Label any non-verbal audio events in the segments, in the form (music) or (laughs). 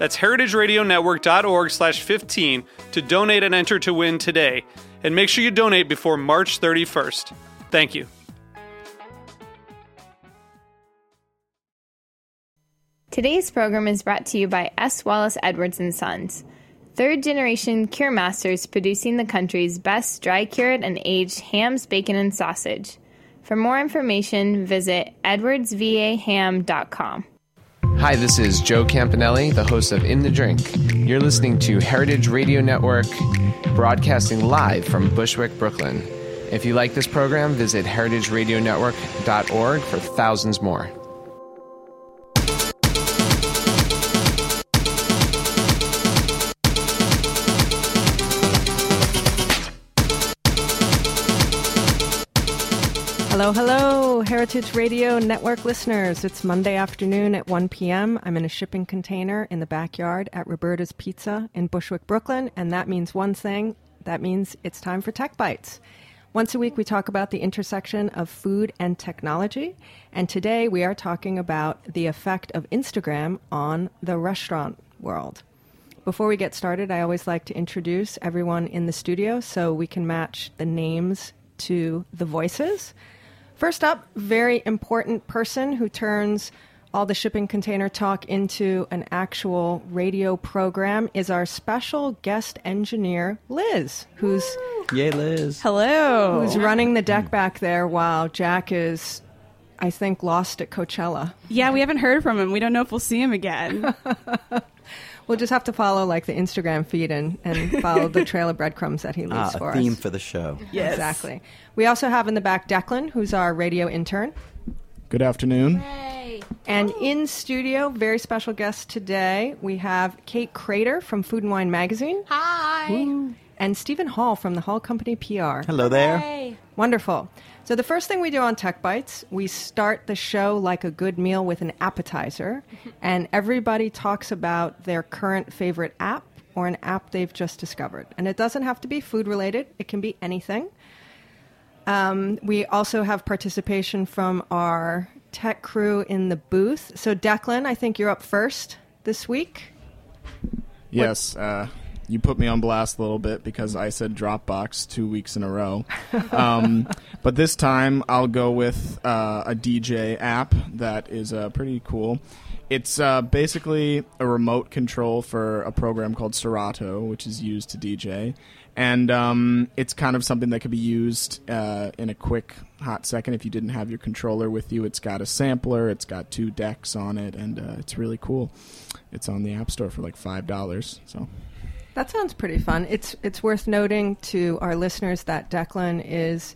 That's heritageradionetwork.org slash 15 to donate and enter to win today. And make sure you donate before March 31st. Thank you. Today's program is brought to you by S. Wallace Edwards and Sons, third generation cure masters producing the country's best dry cured and aged hams, bacon, and sausage. For more information, visit edwardsvaham.com. Hi, this is Joe Campanale, the host of In the Drink. You're listening to Heritage Radio Network, broadcasting live from Bushwick, Brooklyn. If you like this program, visit heritageradionetwork.org for thousands more. Hello, hello, Heritage Radio Network listeners. It's Monday afternoon at 1 p.m. I'm in a shipping container in the backyard at Roberta's Pizza in Bushwick, Brooklyn, and that means one thing that means it's time for Tech Bites. Once a week, we talk about the intersection of food and technology, and today we are talking about the effect of Instagram on the restaurant world. Before we get started, I always like to introduce everyone in the studio so we can match the names to the voices. First up, very important person who turns all the shipping container talk into an actual radio program is our special guest engineer, Liz, who's Yay, Liz. hello, who's running the deck back there while Jack is, I think, lost at Coachella. Yeah, we haven't heard from him. We don't know if we'll see him again. (laughs) We'll just have to follow like the Instagram feed and, and follow the trail of breadcrumbs that he leaves Ah, for a theme us. for the show. yes. Exactly. We also have in the back Declan, who's our radio intern. Good afternoon. And in studio, very special guest today, we have Kate Krader from Food and Wine Magazine. Hi. And Steven Hall from the Hall Company PR. Hello there. Hey. Wonderful. So the first thing we do on Tech Bites, we start the show like a good meal with an appetizer, (laughs) and everybody talks about their current favorite app or an app they've just discovered. And it doesn't have to be food related; it can be anything. Um, we also have participation from our tech crew in the booth. So Declan, I think you're up first this week. Yes, uh, you put me on blast a little bit because I said Dropbox two weeks in a row. Um, (laughs) but this time I'll go with uh, a DJ app that is uh, pretty cool. It's uh, basically a remote control for a program called Serato, which is used to DJ. And um, it's kind of something that could be used uh, in a quick, hot second if you didn't have your controller with you. It's got a sampler, it's got two decks on it, and uh, it's really cool. It's on the App Store for like five dollars. So That sounds pretty fun. It's it's worth noting to our listeners that Declan is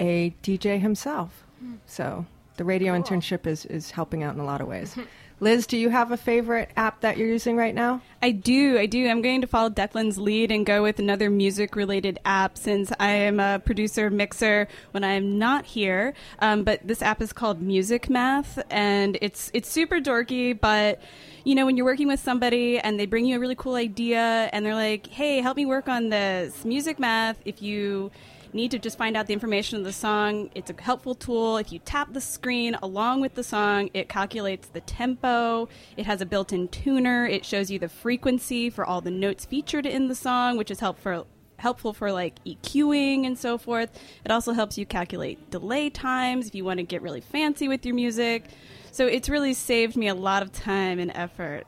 a DJ himself. Hmm. So the radio internship is, is helping out in a lot of ways. (laughs) Liz, do you have a favorite app that you're using right now? I do. I do. I'm going to follow Declan's lead and go with another music related app since I am a producer mixer when I am not here. Um, but this app is called Music Math and it's it's super dorky, but you know, when you're working with somebody and they bring you a really cool idea and they're like, hey, help me work on this music math, if you need to just find out the information of the song, it's a helpful tool. If you tap the screen along with the song, it calculates the tempo. It has a built in tuner. It shows you the frequency for all the notes featured in the song, which is helpful helpful for like EQing and so forth. It also helps you calculate delay times if you want to get really fancy with your music. So it's really saved me a lot of time and effort.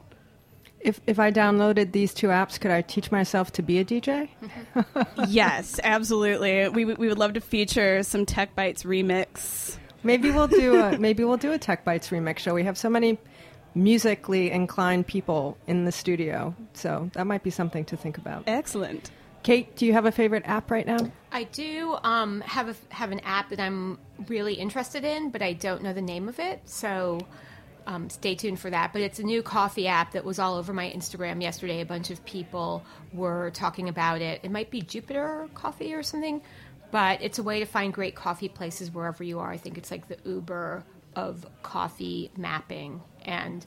If if I downloaded these two apps, could I teach myself to be a DJ? (laughs) yes, absolutely. We we would love to feature some Tech Bites remix. Maybe we'll do a maybe we'll do a Tech Bites remix show. We have so many musically inclined people in the studio, so that might be something to think about. Excellent. Kate, do you have a favorite app right now? I do um, have a, have an app that I'm really interested in, but I don't know the name of it. So um, stay tuned for that. But it's a new coffee app that was all over my Instagram yesterday. A bunch of people were talking about it. It might be Jupiter Coffee or something, but it's a way to find great coffee places wherever you are. I think it's like the Uber of coffee mapping. And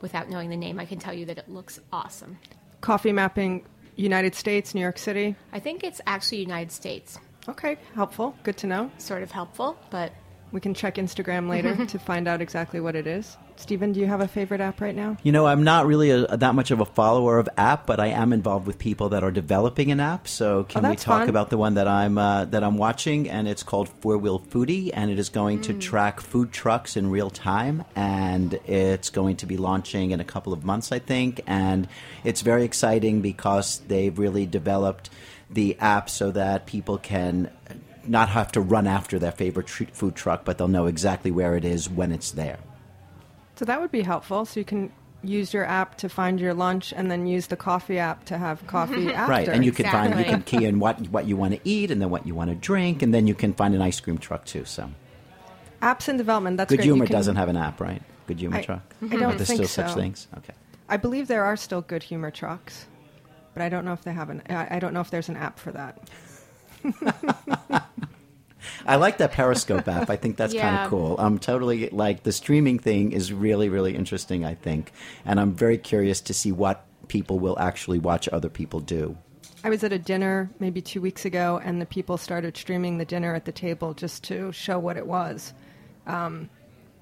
without knowing the name, I can tell you that it looks awesome. Coffee mapping United States, New York City? I think it's actually United States. Okay, helpful. Good to know. Sort of helpful, but we can check Instagram later (laughs) to find out exactly what it is. Steven, do you have a favorite app right now? You know, I'm not really a, that much of a follower of app, but I am involved with people that are developing an app. So can oh, we talk fun. about the one that I'm uh, that I'm watching? And it's called Four Wheel Foodie, and it is going mm. to track food trucks in real time, and it's going to be launching in a couple of months, I think. And it's very exciting because they've really developed the app so that people can not have to run after their favorite tr- food truck, but they'll know exactly where it is when it's there. So that would be helpful. So you can use your app to find your lunch and then use the coffee app to have coffee (laughs) after. Right, and you can exactly. find you can key in what what you want to eat and then what you want to drink, and then you can find an ice cream truck too. So apps in development. That's Good great. Humor can, doesn't have an app, right? Good Humor I, truck. I don't Are there think still so. such things? Okay. I believe there are still Good Humor trucks, but I don't know if they have an. I I don't know if there's an app for that. (laughs) I like that Periscope app. I think that's kind of cool. I'm totally like the streaming thing is really really interesting. I think, and I'm very curious to see what people will actually watch other people do. I was at a dinner maybe two weeks ago, and the people started streaming the dinner at the table just to show what it was. Um,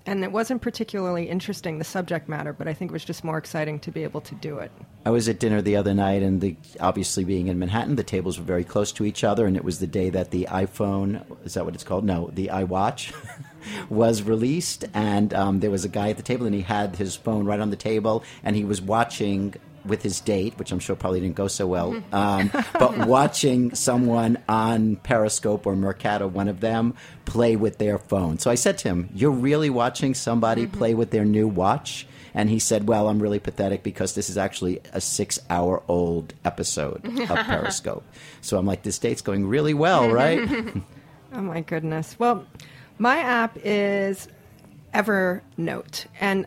and it wasn't particularly interesting, the subject matter, but I think it was just more exciting to be able to do it. I was at dinner the other night, and the, obviously being in Manhattan, the tables were very close to each other, and it was the day that the iPhone is that what it's called? No, the iWatch (laughs) was released, and um, there was a guy at the table, and he had his phone right on the table, and he was watching with his date, which I'm sure probably didn't go so well, mm-hmm. um, but (laughs) watching someone on Periscope or Meerkat, one of them, play with their phone. So I said to him, "You're really watching somebody mm-hmm. play with their new watch?" And he said, Well, I'm really pathetic because this is actually a six hour old episode of (laughs) Periscope. So I'm like, This date's going really well, mm-hmm. right? (laughs) Oh my goodness. Well, my app is Evernote, and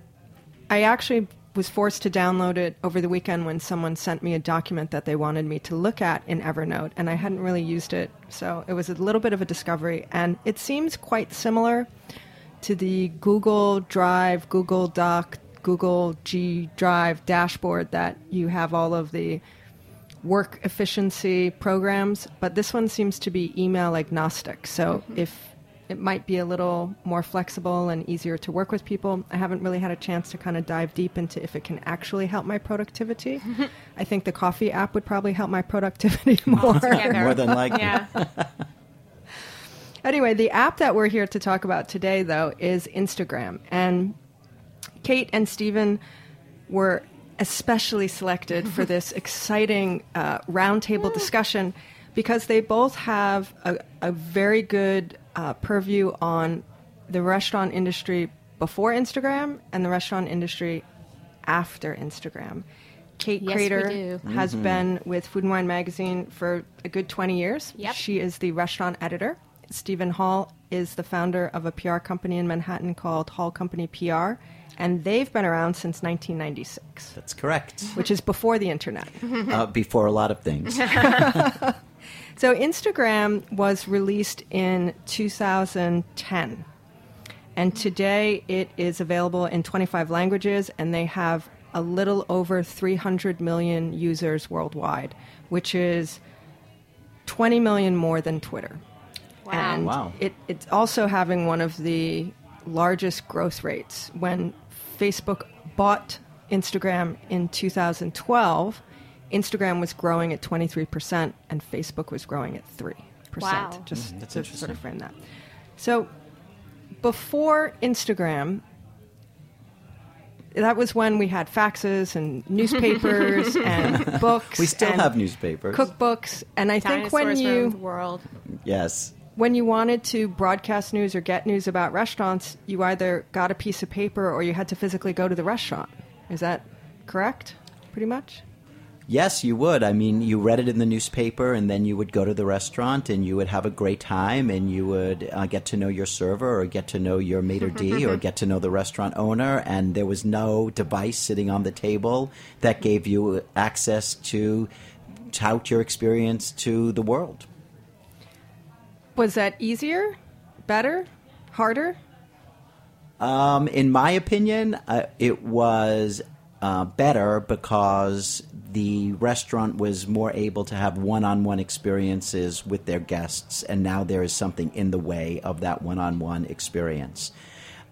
I actually was forced to download it over the weekend when someone sent me a document that they wanted me to look at in Evernote, and I hadn't really used it, so it was a little bit of a discovery. And it seems quite similar to the Google Drive, Google Doc, Google G Drive dashboard that you have all of the work efficiency programs, but this one seems to be email agnostic. So mm-hmm. if it might be a little more flexible and easier to work with people. I haven't really had a chance to kind of dive deep into if it can actually help my productivity. (laughs) I think the coffee app would probably help my productivity (laughs) more. More than likely. Yeah. (laughs) Anyway, the app that we're here to talk about today, though, is Instagram. And Kate and Stephen were especially selected for this exciting uh, roundtable discussion because they both have a, a very good uh, purview on the restaurant industry before Instagram and the restaurant industry after Instagram. Kate Yes, we Krader do. has been with Food and Wine magazine for a good 20 years. Yep. She is the restaurant editor. Steven Hall is the founder of a PR company in Manhattan called Hall Company PR, and they've been around since 1996, That's correct. which is before the internet. Uh, before a lot of things. (laughs) So Instagram was released in 2010. And today it is available in 25 languages and they have a little over 300 million users worldwide, which is 20 million more than Twitter. Wow. And Wow. It, it's also having one of the largest growth rates. When Facebook bought Instagram in 2012, Instagram was growing at 23% and Facebook was growing at 3%. Wow. Just mm, that's to sort of frame that. So before Instagram, that was when we had faxes and newspapers (laughs) and books. We still and have newspapers. cookbooks, and I think when Dinosaurs the you world. Yes. when you wanted to broadcast news or get news about restaurants, you either got a piece of paper or you had to physically go to the restaurant. Is that correct? Pretty much. Yes, you would. I mean, you read it in the newspaper, and then you would go to the restaurant, and you would have a great time, and you would uh, get to know your server, or get to know your maitre d, or (laughs) get to know the restaurant owner. And there was no device sitting on the table that gave you access to tout your experience to the world. Was that easier, better, harder? Um, in my opinion, uh, it was uh, better because the restaurant was more able to have one-on-one experiences with their guests, and now there is something in the way of that one-on-one experience.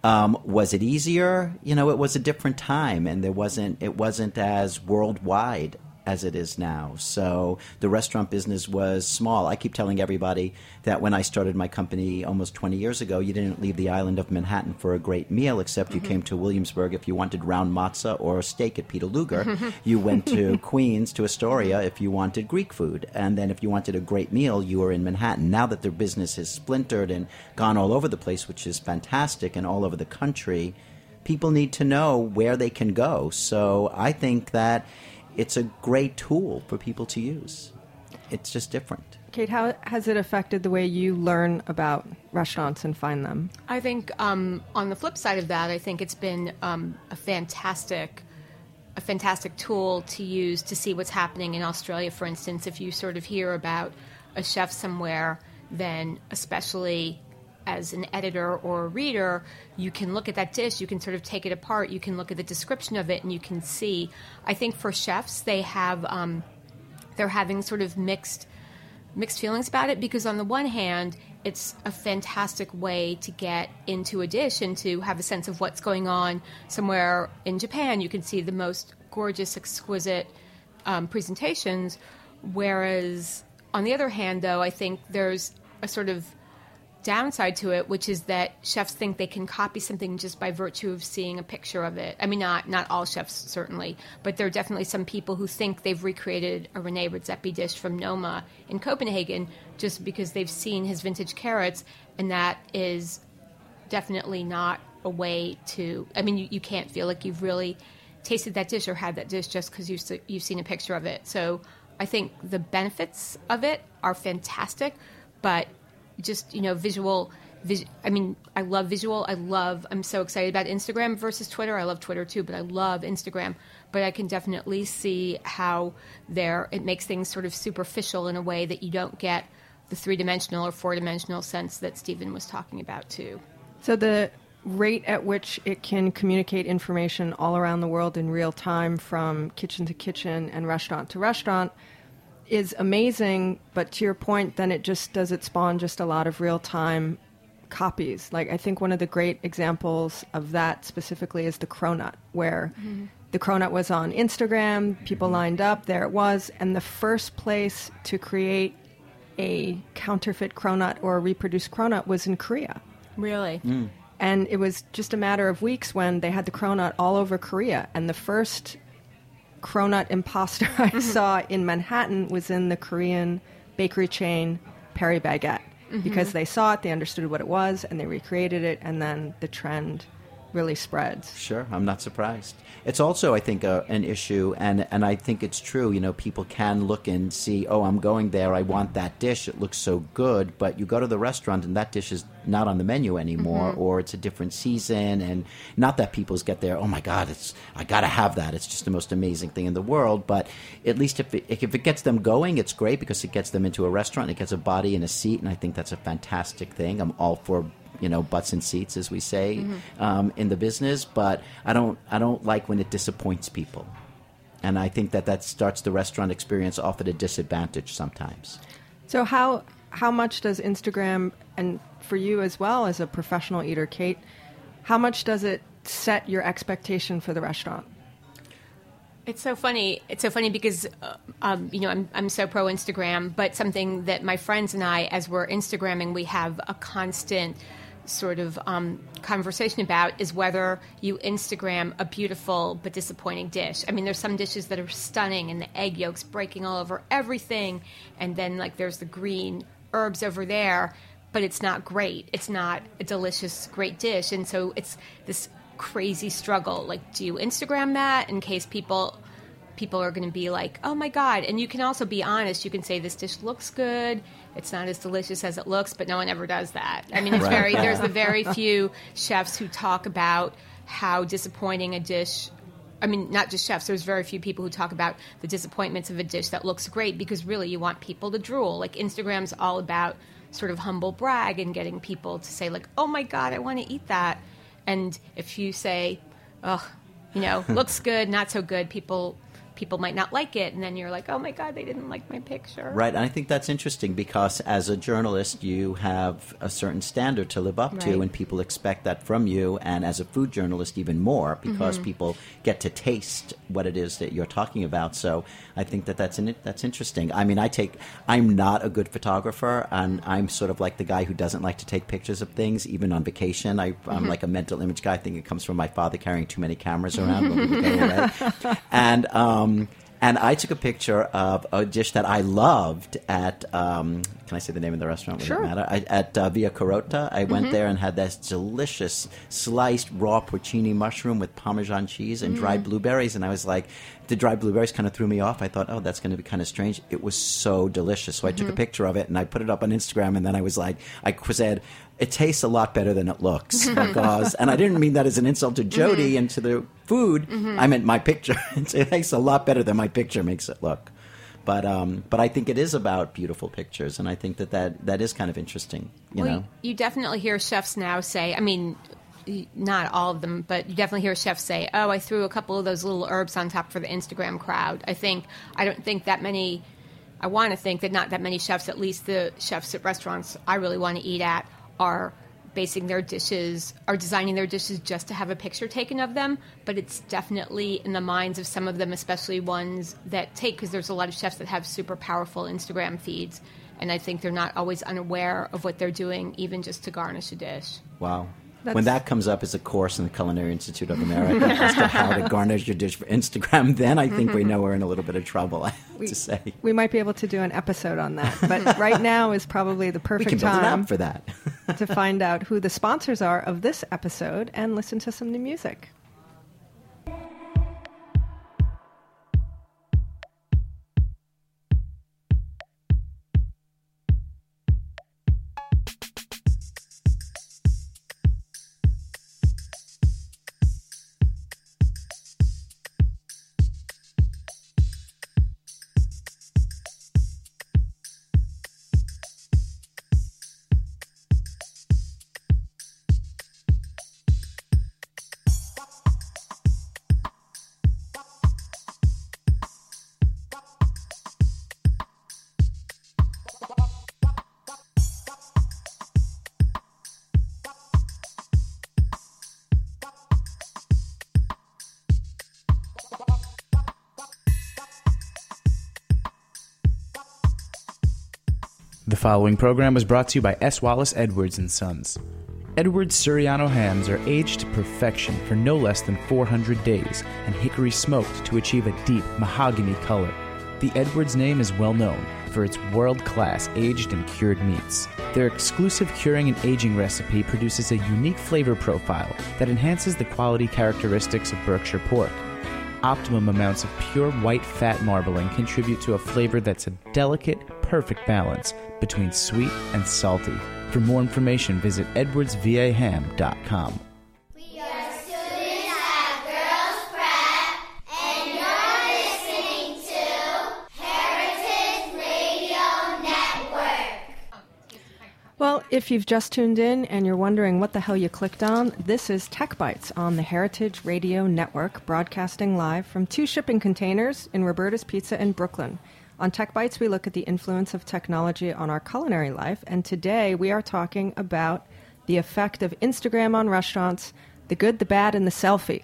Um, was it easier? You know, it was a different time, and there wasn't. It wasn't as worldwide as it is now. So the restaurant business was small. I keep telling everybody that when I started my company almost 20 years ago, you didn't leave the island of Manhattan for a great meal, except you came to Williamsburg if you wanted round matzah or a steak at Peter Luger. (laughs) you went to Queens, to Astoria, if you wanted Greek food. And then if you wanted a great meal, you were in Manhattan. Now that their business has splintered and gone all over the place, which is fantastic, and all over the country, people need to know where they can go. So I think that it's a great tool for people to use. It's just different. Kate, how has it affected the way you learn about restaurants and find them? I think um, on the flip side of that, I think it's been um, a fantastic, a fantastic tool to use to see what's happening in Australia. For instance, if you sort of hear about a chef somewhere, then especially as an editor or a reader, you can look at that dish, you can sort of take it apart, you can look at the description of it, and you can see. I think for chefs, they have um, they're having sort of mixed mixed feelings about it because on the one hand it's a fantastic way to get into a dish and to have a sense of what's going on somewhere in Japan you can see the most gorgeous exquisite um, presentations whereas on the other hand though I think there's a sort of downside to it, which is that chefs think they can copy something just by virtue of seeing a picture of it. I mean, not not all chefs certainly, but there are definitely some people who think they've recreated a Rene Redzepi dish from Noma in Copenhagen just because they've seen his vintage carrots, and that is definitely not a way to. I mean, you, you can't feel like you've really tasted that dish or had that dish just because you've you've seen a picture of it. So I think the benefits of it are fantastic, but just you know visual vis- i mean i love visual i love i'm so excited about instagram versus twitter. I love twitter too but i love instagram. But i can definitely see how there it makes things sort of superficial in a way that you don't get the three-dimensional or four-dimensional sense that steven was talking about too. So the rate at which it can communicate information all around the world in real time from kitchen to kitchen and restaurant to restaurant is amazing, but to your point, then it just does it spawn just a lot of real time copies. Like I think one of the great examples of that specifically is the cronut, where mm-hmm. the cronut was on Instagram, people mm-hmm. lined up, there it was, and the first place to create a counterfeit cronut or a reproduced cronut was in Korea. really mm. And it was just a matter of weeks when they had the cronut all over Korea. And the first cronut imposter I mm-hmm. saw in Manhattan was in the Korean bakery chain Paris Baguette. Mm-hmm. Because they saw it, they understood what it was, and they recreated it, and then the trend really spreads. Sure, I'm not surprised. It's also, I think, a, an issue, and, and I think it's true. You know, people can look and see, oh, I'm going there, I want that dish, it looks so good, but you go to the restaurant and that dish is not on the menu anymore, mm-hmm. or it's a different season, and not that people's get there, oh my God, it's I got to have that. It's just the most amazing thing in the world. But at least if it, if it gets them going, it's great because it gets them into a restaurant, it gets a body and a seat, and I think that's a fantastic thing. I'm all for you know butts and seats as we say um, in the business but i don't i don't like when it disappoints people and i think that that starts the restaurant experience off at a disadvantage sometimes So how how much does Instagram and for you as well as a professional eater, Kate, how much does it set your expectation for the restaurant? It's so funny. It's so funny because, uh, um, you know, I'm, I'm so pro Instagram, but something that my friends and I, as we're Instagramming, we have a constant sort of um, conversation about is whether you Instagram a beautiful but disappointing dish. I mean, there's some dishes that are stunning and the egg yolks breaking all over everything, and then like there's the green herbs over there, but it's not great. It's not a delicious, great dish, and so it's this crazy struggle. Like, do you Instagram that in case people people are going to be like, "Oh my god!" And you can also be honest. You can say this dish looks good. It's not as delicious as it looks, but no one ever does that. I mean, it's Right. very there's the very (laughs) few chefs who talk about how disappointing a dish. I mean, not just chefs. There's very few people who talk about the disappointments of a dish that looks great because really you want people to drool. Like Instagram's all about sort of humble brag and getting people to say like, "Oh my god, I want to eat that." And if you say, "Ugh, you know, (laughs) looks good, not so good," people people might not like it, and then you're like, "Oh my god, they didn't like my picture." Right, and I think that's interesting because as a journalist, you have a certain standard to live up to, and people expect that from you. And as a food journalist, even more because Mm-hmm. people get to taste what it is that you're talking about. So I think that that's that's interesting. I mean, I take I'm not a good photographer, and I'm sort of like the guy who doesn't like to take pictures of things, even on vacation. I, Mm-hmm. I'm like a mental image guy. I think it comes from my father carrying too many cameras around when we would go (laughs) away, and. Um, and I took a picture of a dish that I loved at. Um, can I say the name of the restaurant? Would Sure. it matter? I, at uh, Via Carota. I went there and had this delicious sliced raw porcini mushroom with Parmesan cheese and dried blueberries. And I was like, the dried blueberries kind of threw me off. I thought, oh, that's going to be kind of strange. It was so delicious. So I took a picture of it and I put it up on Instagram. And then I was like, I said, it tastes a lot better than it looks (laughs) because, and I didn't mean that as an insult to Jody and to the food. I meant my picture. (laughs) it tastes a lot better than my picture makes it look. But um, but I think it is about beautiful pictures, and I think that that, that is kind of interesting. You well, know, you definitely hear chefs now say, I mean, not all of them, but you definitely hear chefs say, "Oh, I threw a couple of those little herbs on top for the Instagram crowd." I think I don't think that many. I want to think that not that many chefs, at least the chefs at restaurants I really want to eat at, are basing their dishes, are designing their dishes just to have a picture taken of them. But it's definitely in the minds of some of them, especially ones that take, because there's a lot of chefs that have super powerful Instagram feeds. And I think they're not always unaware of what they're doing, even just to garnish a dish. wow. That's- when that comes up as a course in the Culinary Institute of America as to how to garnish your dish for Instagram, (laughs) then I think we know we're in a little bit of trouble. I have to say, We might be able to do an episode on that, but right now is probably the we perfect can build an time for that. to find out who the sponsors are of this episode and listen to some new music. Following program was brought to you by S. Wallace Edwards and Sons. Edwards Surryano hams are aged to perfection for no less than 400 days and hickory smoked to achieve a deep mahogany color. The Edwards name is well known for its world class aged and cured meats. Their exclusive curing and aging recipe produces a unique flavor profile that enhances the quality characteristics of Berkshire pork. Optimum amounts of pure white fat marbling contribute to a flavor that's a delicate, perfect balance between sweet and salty. For more information, visit edwardsvaham.com. We are students at Girls Prep, and you're listening to Heritage Radio Network. Well, if you've just tuned in and you're wondering what the hell you clicked on, this is Tech Bites on the Heritage Radio Network, broadcasting live from two shipping containers in Roberta's Pizza in Brooklyn. On Tech Bites, we look at the influence of technology on our culinary life, and today we are talking about the effect of Instagram on restaurants, the good, the bad, and the selfie.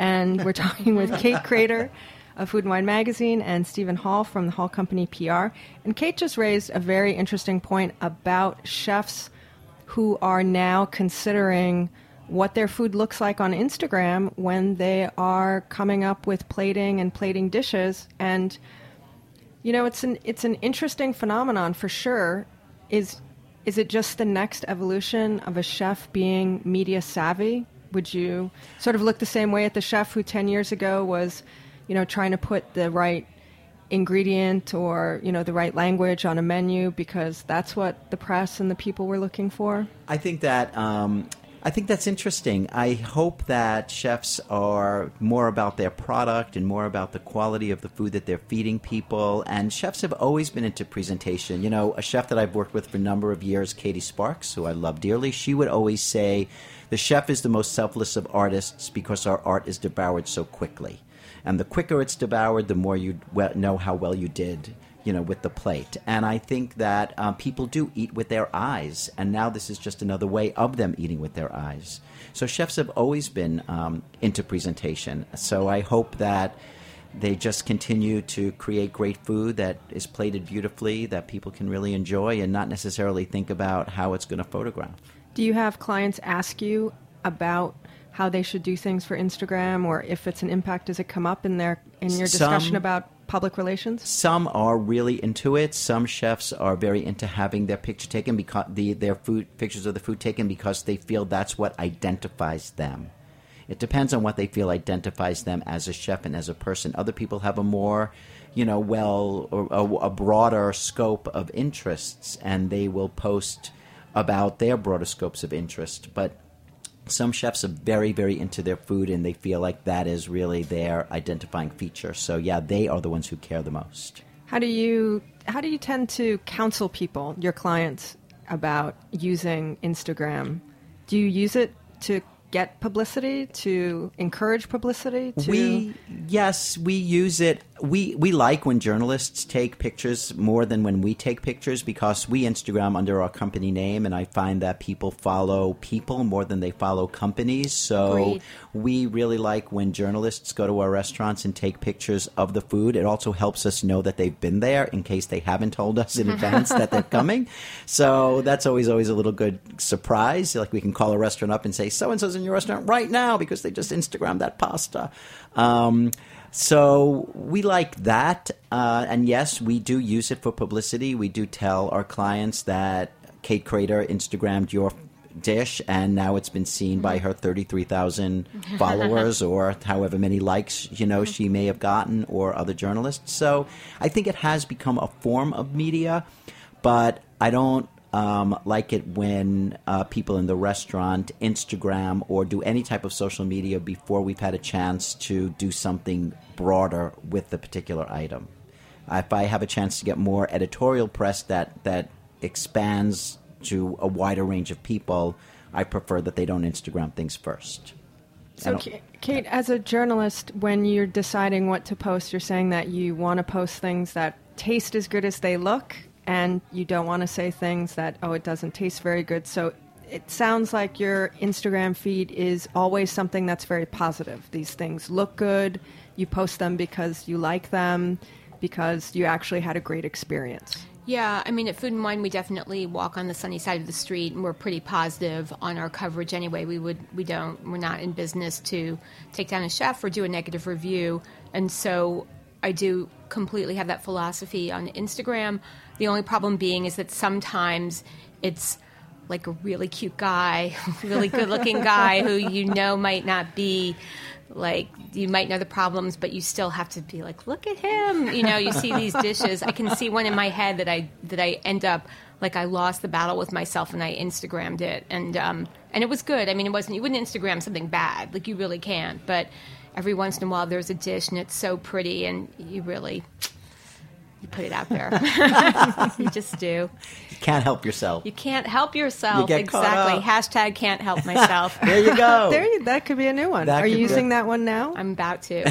And we're talking with Kate Krader of Food and Wine Magazine and Steven Hall from the Hall Company PR. And Kate just raised a very interesting point about chefs who are now considering what their food looks like on Instagram when they are coming up with plating and plating dishes and you know it's an it's an interesting phenomenon for sure. Is is it just the next evolution of a chef being media savvy? Would you sort of look the same way at the chef who 10 years ago was you know trying to put the right ingredient or you know the right language on a menu because that's what the press and the people were looking for? I think that um, I think that's interesting. I hope that chefs are more about their product and more about the quality of the food that they're feeding people. And chefs have always been into presentation. You know, a chef that I've worked with for a number of years, Katy Sparks, who I love dearly, she would always say, "The chef is the most selfless of artists because our art is devoured so quickly." And the quicker it's devoured, the more you know how well you did you know, with the plate. And I think that uh, people do eat with their eyes, and now this is just another way of them eating with their eyes. So chefs have always been um, into presentation. So I hope that they just continue to create great food that is plated beautifully, that people can really enjoy, and not necessarily think about how it's going to photograph. do you have clients ask you about how they should do things for Instagram or if it's an impact does it come up in their in your discussion Some- about public relations Some are really into it. Some chefs are very into having their picture taken because the their food pictures of the food taken because they feel that's what identifies them. It depends on what they feel identifies them as a chef and as a person. Other people have a more, you know, well, a, a broader scope of interests, and they will post about their broader scopes of interest. But some chefs are very, very into their food, and they feel like that is really their identifying feature. So, yeah, they are the ones who care the most. How do you how do you tend to counsel people, your clients, about using Instagram? Do you use it to get publicity, to encourage publicity? To We yes, we use it. We we like when journalists take pictures more than when we take pictures because we Instagram under our company name, and I find that people follow people more than they follow companies. So Agreed. we really like when journalists go to our restaurants and take pictures of the food. It also helps us know that they've been there in case they haven't told us in advance that they're (laughs) coming. So that's always always a little good surprise. Like we can call a restaurant up and say, "So and so's in your restaurant right now" because they just Instagrammed that pasta. Um, so we like that, uh, and yes, we do use it for publicity. We do tell our clients that Kate Krader Instagrammed your dish, and now it's been seen by her thirty-three thousand (laughs) followers, or however many likes you know she may have gotten, or other journalists. So I think it has become a form of media, but I don't um, like it when uh, people in the restaurant Instagram or do any type of social media before we've had a chance to do something broader with the particular item. If I have a chance to get more editorial press that that expands to a wider range of people, I prefer that they don't Instagram things first. So, Kate, as a journalist, when you're deciding what to post, you're saying that you want to post things that taste as good as they look, and you don't want to say things that, oh, it doesn't taste very good. So it sounds like your Instagram feed is always something that's very positive. These things look good. You post them because you like them, because you actually had a great experience. Yeah, I mean, at Food and Wine, we definitely walk on the sunny side of the street, and we're pretty positive on our coverage. Anyway, we would, we don't, we're not in business to take down a chef or do a negative review, and so I do completely have that philosophy on Instagram. The only problem being is that sometimes it's like a really cute guy, (laughs) really good-looking guy who you know might not be like you might know the problems but you still have to be like look at him. You know you see these dishes. I can see one in my head that i that i end up like i lost the battle with myself and i instagrammed it. And um and it was good. I mean it wasn't you wouldn't instagram something bad. Like you really can't. But every once in a while there's a dish and it's so pretty and you really you put it out there (laughs) (laughs) you just do You can't help yourself. you can't help yourself You get exactly up. hashtag can't help myself (laughs) There you go. There, you, that could be a new one. That Are you could be- using that one now? i'm about to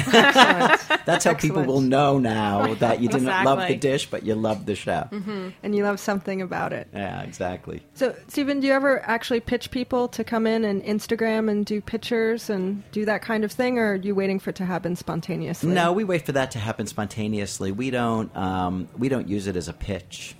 That's how people will know now that you didn't love the dish, but you loved the chef. and you love something about it. Yeah, exactly. So, Steven, do you ever actually pitch people to come in and Instagram and do pictures and do that kind of thing, or are you waiting for it to happen spontaneously? No, we wait for that to happen spontaneously. We don't. Um, we don't use it as a pitch.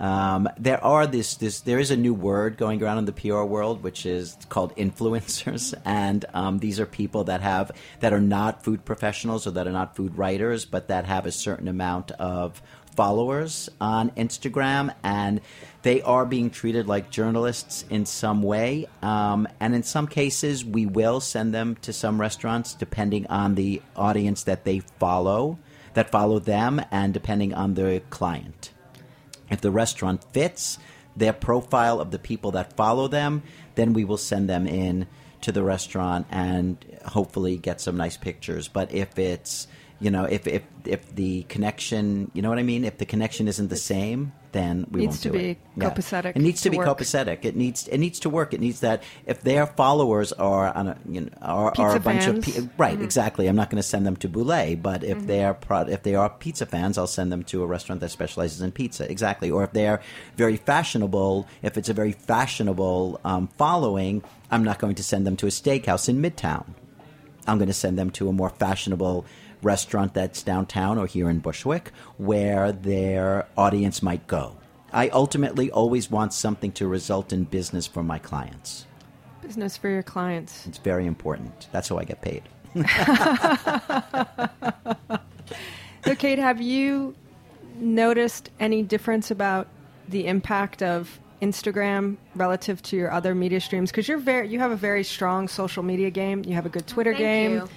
Um, there are this this there is a new word going around in the PR world, which is called influencers, (laughs) and um, these are people that have that are not food professionals or that are not food writers, but that have a certain amount of followers on Instagram, and they are being treated like journalists in some way. Um, and in some cases, we will send them to some restaurants depending on the audience that they follow, that follow them, and depending on the client. If the restaurant fits their profile of the people that follow them, then we will send them in to the restaurant and hopefully get some nice pictures. But if it's you know, if if if the connection, you know what I mean, if the connection isn't the same, then we Needs won't to do be it. Needs to be copacetic It needs to, to be work. copacetic. It needs it needs to work. It needs that if their followers are on a you know are, are a bunch fans. of pe- right Mhm. exactly. I'm not going to send them to Bouley, but if Mhm. they are pro- if they are pizza fans, I'll send them to a restaurant that specializes in pizza. Exactly. Or if they're very fashionable, if it's a very fashionable um, following, I'm not going to send them to a steakhouse in Midtown. I'm going to send them to a more fashionable restaurant that's downtown or here in Bushwick where their audience might go. I ultimately always want something to result in business for my clients. Business for your clients. It's very important. That's how I get paid. So, Kate, have you noticed any difference about the impact of Instagram relative to your other media streams? Because you're very, you have a very strong social media game. You have a good Twitter thank game. you.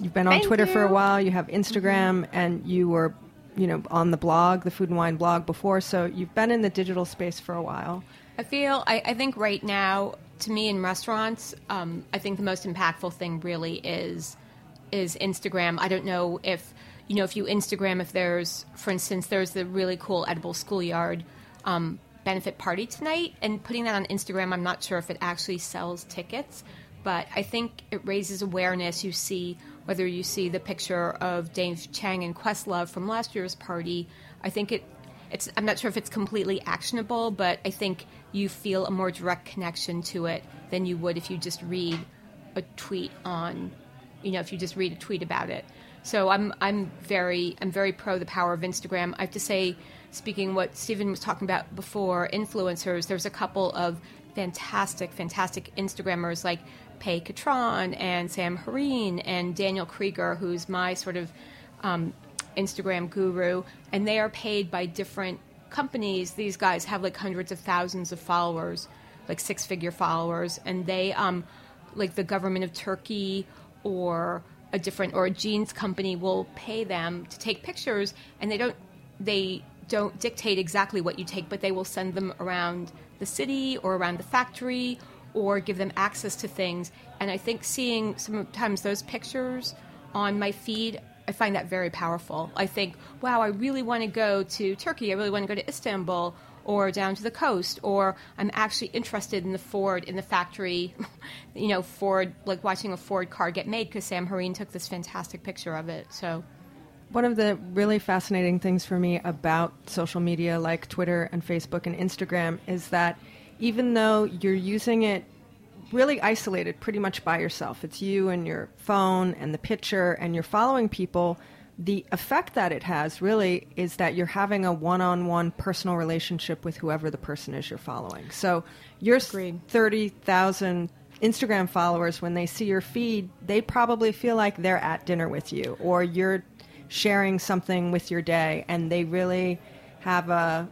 You've been on Thank Twitter for a. Mm-hmm. while. You have Instagram, and you were, you know, on the blog, the Food and Wine blog before. So you've been in the digital space for a while. I feel, I, I think right now, to me in restaurants, um, I think the most impactful thing really is is Instagram. I don't know if you know if you Instagram if there's, for instance, there's the really cool edible schoolyard um, benefit party tonight, and putting that on Instagram, I'm not sure if it actually sells tickets, but I think it raises awareness. You see whether you see the picture of Dave Chang and Questlove from last year's party. I think it it's I'm not sure if it's completely actionable, but I think you feel a more direct connection to it than you would if you just read a tweet on you know, if you just read a tweet about it. So I'm I'm very I'm very pro the power of Instagram. I have to say, speaking what Steven was talking about before, influencers, there's a couple of fantastic, fantastic Instagrammers like Pei Ketron and Sam Horine and Daniel Krieger, who's my sort of um, Instagram guru, and they are paid by different companies. These guys have like hundreds of thousands of followers, like six figure followers, and they, um, like the government of Turkey or a different or a jeans company will pay them to take pictures, and they don't they don't dictate exactly what you take, but they will send them around the city or around the factory or give them access to things. And I think seeing sometimes those pictures on my feed, I find that very powerful. I think, wow, I really want to go to Turkey. I really want to go to Istanbul or down to the coast, or I'm actually interested in the Ford in the factory, (laughs) you know, Ford, like watching a Ford car get made because Sam Horine took this fantastic picture of it. So, One of the really fascinating things for me about social media like Twitter and Facebook and Instagram is that even though you're using it really isolated pretty much by yourself, it's you and your phone and the picture, and you're following people. The effect that it has really is that you're having a one on one personal relationship with whoever the person is you're following. So your 30,000 Instagram followers, when they see your feed, they probably feel like they're at dinner with you or you're sharing something with your day and they really have a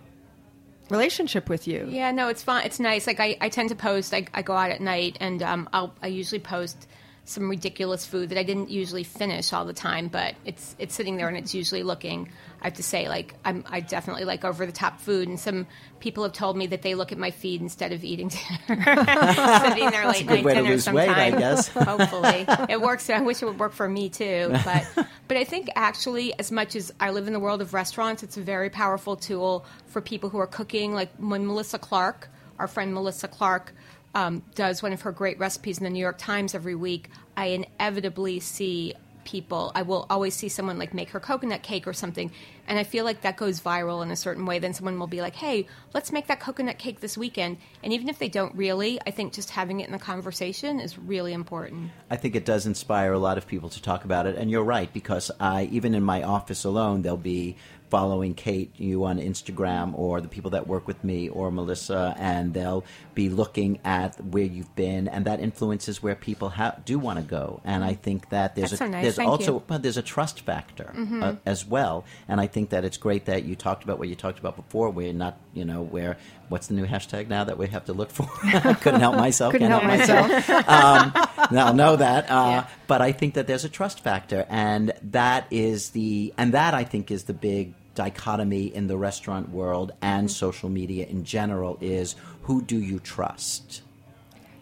relationship with you. Yeah, no, it's fun. It's nice. Like I, I tend to post. I, I go out at night, and um, I'll I usually post some ridiculous food that I didn't usually finish all the time, but it's it's sitting there and it's usually looking. I have to say, like I'm I definitely like over the top food, and some people have told me that they look at my feed instead of eating (laughs) dinner, (laughs) instead of eating their That's a late night dinner. lose weight, I guess. (laughs) Hopefully, it works. I wish it would work for me too, but but I think actually, as much as I live in the world of restaurants, it's a very powerful tool for people who are cooking. Like when Melissa Clark, our friend Melissa Clark, um, does one of her great recipes in the New York Times every week, I inevitably see people. I will always see someone like make her coconut cake or something, and I feel like that goes viral in a certain way. Then someone will be like, "Hey, let's make that coconut cake this weekend." And even if they don't really, I think just having it in the conversation is really important. I think it does inspire a lot of people to talk about it, and you're right because I even in my office alone there'll be following Kate, you on Instagram, or the people that work with me, or Melissa, and they'll be looking at where you've been, and that influences where people ha- do want to go. And I think that there's a, so nice. there's Thank also well, there's a trust factor uh, as well, and I think that it's great that you talked about what you talked about before. We're not, you know, where what's the new hashtag now that we have to look for? (laughs) Couldn't help myself. Couldn't can't help myself. um, now know that, uh, but I think that there's a trust factor, and that is the and that I think is the big dichotomy in the restaurant world and social media in general is who do you trust?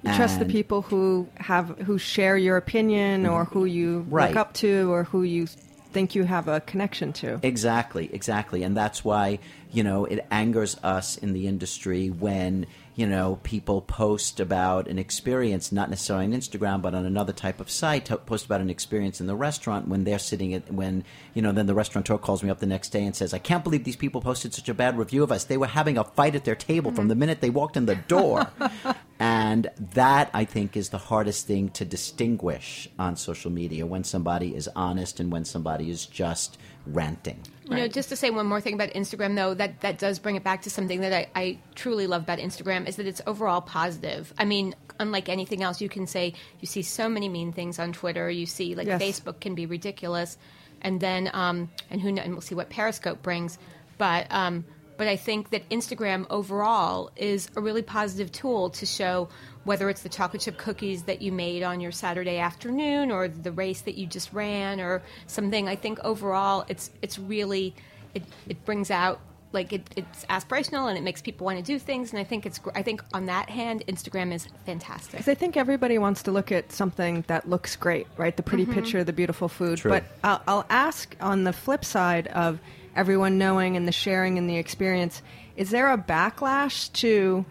You trust the people who have who share your opinion or who you Right. look up to or who you think you have a connection to. Exactly, exactly. And that's why, you know, it angers us in the industry when, you know, people post about an experience, not necessarily on Instagram, but on another type of site, to post about an experience in the restaurant when they're sitting at, when, you know, then the restaurateur calls me up the next day and says, I can't believe these people posted such a bad review of us. They were having a fight at their table from the mm-hmm. minute they walked in the door. (laughs) and that, I think, is the hardest thing to distinguish on social media when somebody is honest and when somebody is just ranting. You know, just to say one more thing about Instagram, though, that, that does bring it back to something that I, I truly love about Instagram is that it's overall positive. I mean, unlike anything else, you can say you see so many mean things on Twitter. You see, like, Yes. Facebook can be ridiculous, and then um, and who kn- and we'll see what Periscope brings. But um, but I think that Instagram overall is a really positive tool to show whether it's the chocolate chip cookies that you made on your Saturday afternoon or the race that you just ran or something. I think overall it's it's really it, it brings out like it, it's aspirational and it makes people want to do things and I think it's I think on that hand Instagram is fantastic. Because I think everybody wants to look at something that looks great, right? The pretty mm-hmm. picture, the beautiful food. True. But I'll, I'll ask on the flip side of everyone knowing and the sharing and the experience is there a backlash to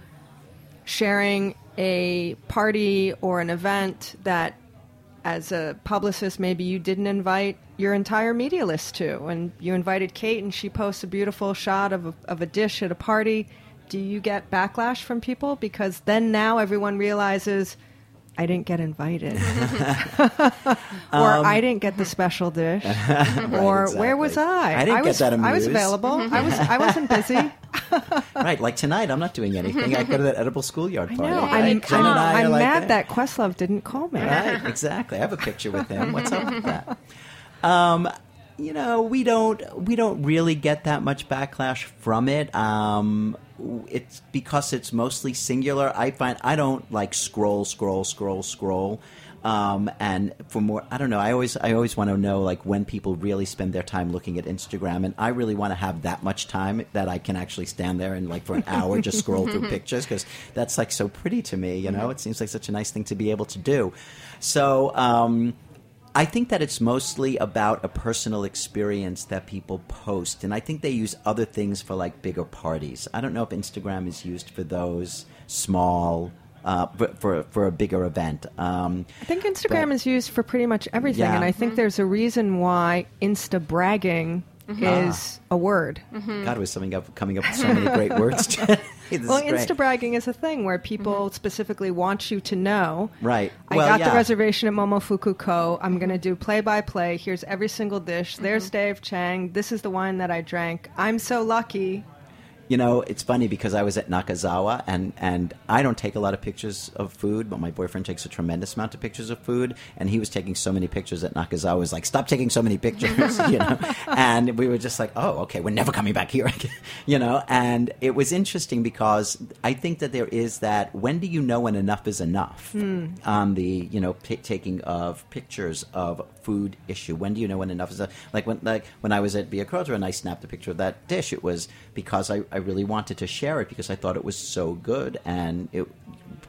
sharing a party or an event that as a publicist maybe you didn't invite your entire media list to. And you invited kate and she posts a beautiful shot of a, of a dish at a party do you get backlash from people? Because then now everyone realizes i didn't get invited (laughs) or i didn't get the special dish (laughs) or where was Um, i I didn't get was that i was available i was i wasn't busy (laughs) Right, like tonight, I'm not doing anything. I go to that edible schoolyard party. no, right? I'm, Jen and I I'm like mad that Questlove didn't call me. Right, exactly. I have a picture with him. What's up with that? Um, you know, we don't we don't really get that much backlash from it. Um, it's because it's mostly singular. I find I don't like scroll, scroll, scroll, scroll. Um, and for more, I don't know. I always, I always want to know like when people really spend their time looking at Instagram, and I really want to have that much time that I can actually stand there and like for an hour just scroll through (laughs) pictures because that's like so pretty to me. You know, it seems like such a nice thing to be able to do. So. Um, I think that it's mostly about a personal experience that people post, and I think they use other things for like bigger parties. I don't know if Instagram is used for those small, uh, for, for for a bigger event. Um, I think Instagram But- is used for pretty much everything, Yeah. and I think there's a reason why Insta bragging is a word. God, was something up coming up with so many great words. (laughs) (laughs) (laughs) Well. Insta bragging is a thing where people specifically want you to know. Right. I Well, got yeah. the reservation at Momofuku Ko. I'm going to do play by play. Here's every single dish. There's Dave Chang. This is the wine that I drank. I'm so lucky. You know, it's funny because I was at Nakazawa and, and I don't take a lot of pictures of food, but my boyfriend takes a tremendous amount of pictures of food, and he was taking so many pictures at Nakazawa. Was like, stop taking so many pictures, (laughs) you know. And we were just like, oh, okay, we're never coming back here, (laughs) again, you know. And it was interesting because I think that there is that. When do you know when enough is enough on the you know p- taking of pictures of food issue? When do you know when enough is enough? Like when like when I was at Via Carota and I snapped a picture of that dish, it was because I, I really wanted to share it because I thought it was so good and it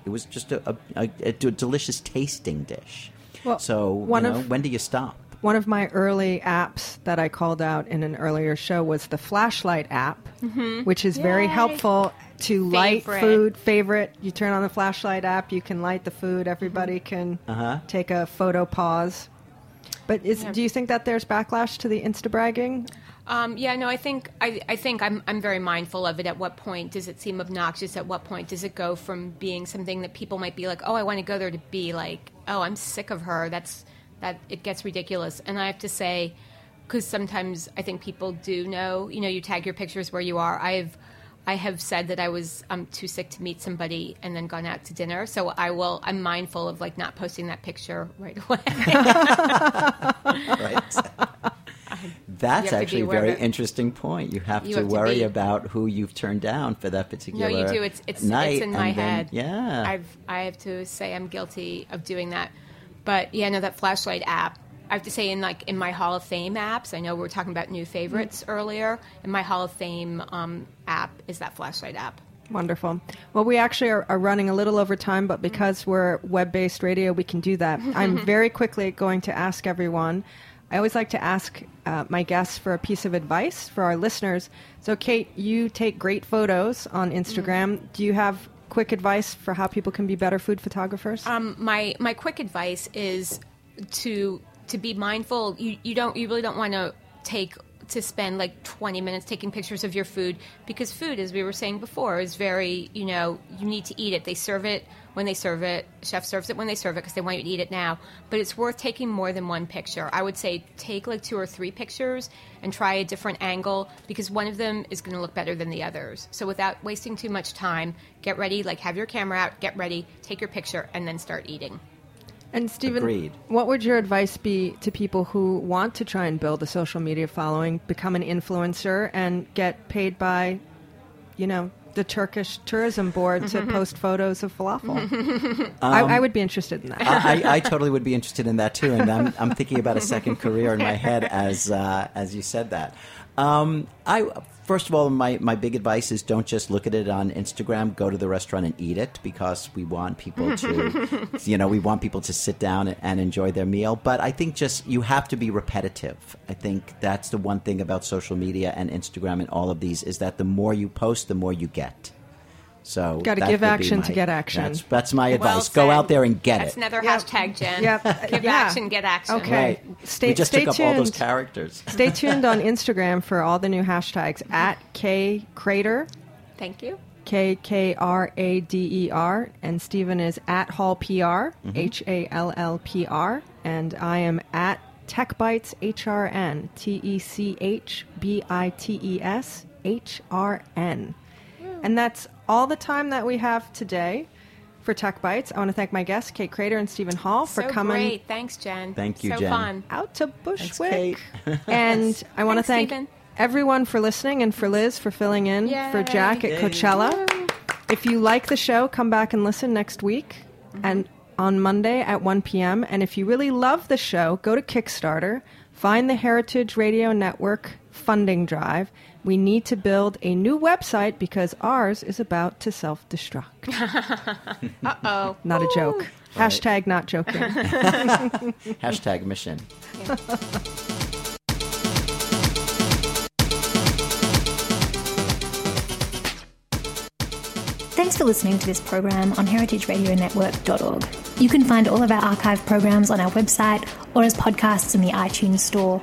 it was just a, a, a, a delicious tasting dish. Well, so one you know, of- when do you stop? One of my early apps that I called out in an earlier show was the flashlight app, which is very helpful to light food. Favorite. You turn on the flashlight app, you can light the food. Everybody can Uh-huh. take a photo pause. But is, do you think that there's backlash to the Insta bragging? Um, yeah, no, I think I, I think I'm I'm very mindful of it. At what point does it seem obnoxious? At what point does it go from being something that people might be like, oh, I want to go there, to be like, oh, I'm sick of her. That's that it gets ridiculous. And I have to say, because sometimes I think people do know. You know, you tag your pictures where you are. I've I have said that I was um, too sick to meet somebody and then gone out to dinner. So I will. I'm mindful of like not posting that picture right away. (laughs) right. (laughs) That's You have to be actually a very it. interesting point. You have You to have to worry be- about who you've turned down for that particular. no, you do. It's it's night. it's in my and then- head. yeah. I've I have to say I'm guilty of doing that. But yeah, no, that flashlight app. I have to say, in like in my Hall of Fame apps, I know we were talking about new favorites Mm-hmm. earlier. In my Hall of Fame um, app is that flashlight app. Wonderful. Well, we actually are, are running a little over time, but because we're web based radio, we can do that. (laughs) I'm very quickly going to ask everyone. I always like to ask uh, my guests for a piece of advice for our listeners. So, Kate, you take great photos on Instagram. Do you have quick advice for how people can be better food photographers? Um, my my quick advice is to to be mindful. You you don't you really don't want to take to spend like 20 minutes taking pictures of your food because food as we were saying before is very you know you need to eat it they serve it when they serve it chef serves it when they serve it because they want you to eat it now. But it's worth taking more than one picture. I would say take like two or three pictures and try a different angle because one of them is going to look better than the others. So without wasting too much time get ready like have your camera out get ready take your picture and then start eating. And Steven, Agreed. what would your advice be to people who want to try and build a social media following, become an influencer, and get paid by, you know, the Turkish tourism board to post photos of falafel? I, I would be interested in that. I, I, I totally would be interested in that too, and I'm, I'm thinking about a second career in my (laughs) head as uh, as you said that. Um, I first of all, my, my big advice is don't just look at it on Instagram. Go to the restaurant and eat it because we want people to, (laughs) you know, we want people to sit down and enjoy their meal. But I think just you have to be repetitive. I think that's the one thing about social media and Instagram and all of these is that the more you post, the more you get. So Gotta give would be action to get action. That's, that's my Well advice. Go out there and get That's it. another Yep. hashtag, Jen. Yep. (laughs) Give Yeah. action, get action. Okay. Right. Stay- we just stay took up all those tuned. characters. (laughs) Stay tuned on (laughs) Instagram for all the new hashtags at K Krader, Thank you. K K R A D E R, and Steven is at Hall PR, mm-hmm. H A L L P R, and I am at Tech Bites H R N, T E C H B I T E S H R N. And that's all the time that we have today for Tech Bites. I want to thank my guests, Kate Krader and Steven Hall, for so coming great. Thanks, Jen. Thank you, so Jen. fun. out to Thanks, Bushwick. Kate. (laughs) and I want to thank Steven. everyone for listening and for Liz for filling in for Jack at Yay. Coachella. If you like the show, come back and listen next week mm-hmm. and on Monday at 1 p.m. And if you really love the show, go to Kickstarter, find the Heritage Radio Network funding drive. We need to build a new website because ours is about to self destruct. (laughs) Uh oh. Not a joke. Hashtag not joking. (laughs) Hashtag mission. Thanks for listening to this program on heritageradionetwork.org. You can find all of our archive programs on our website or as podcasts in the iTunes Store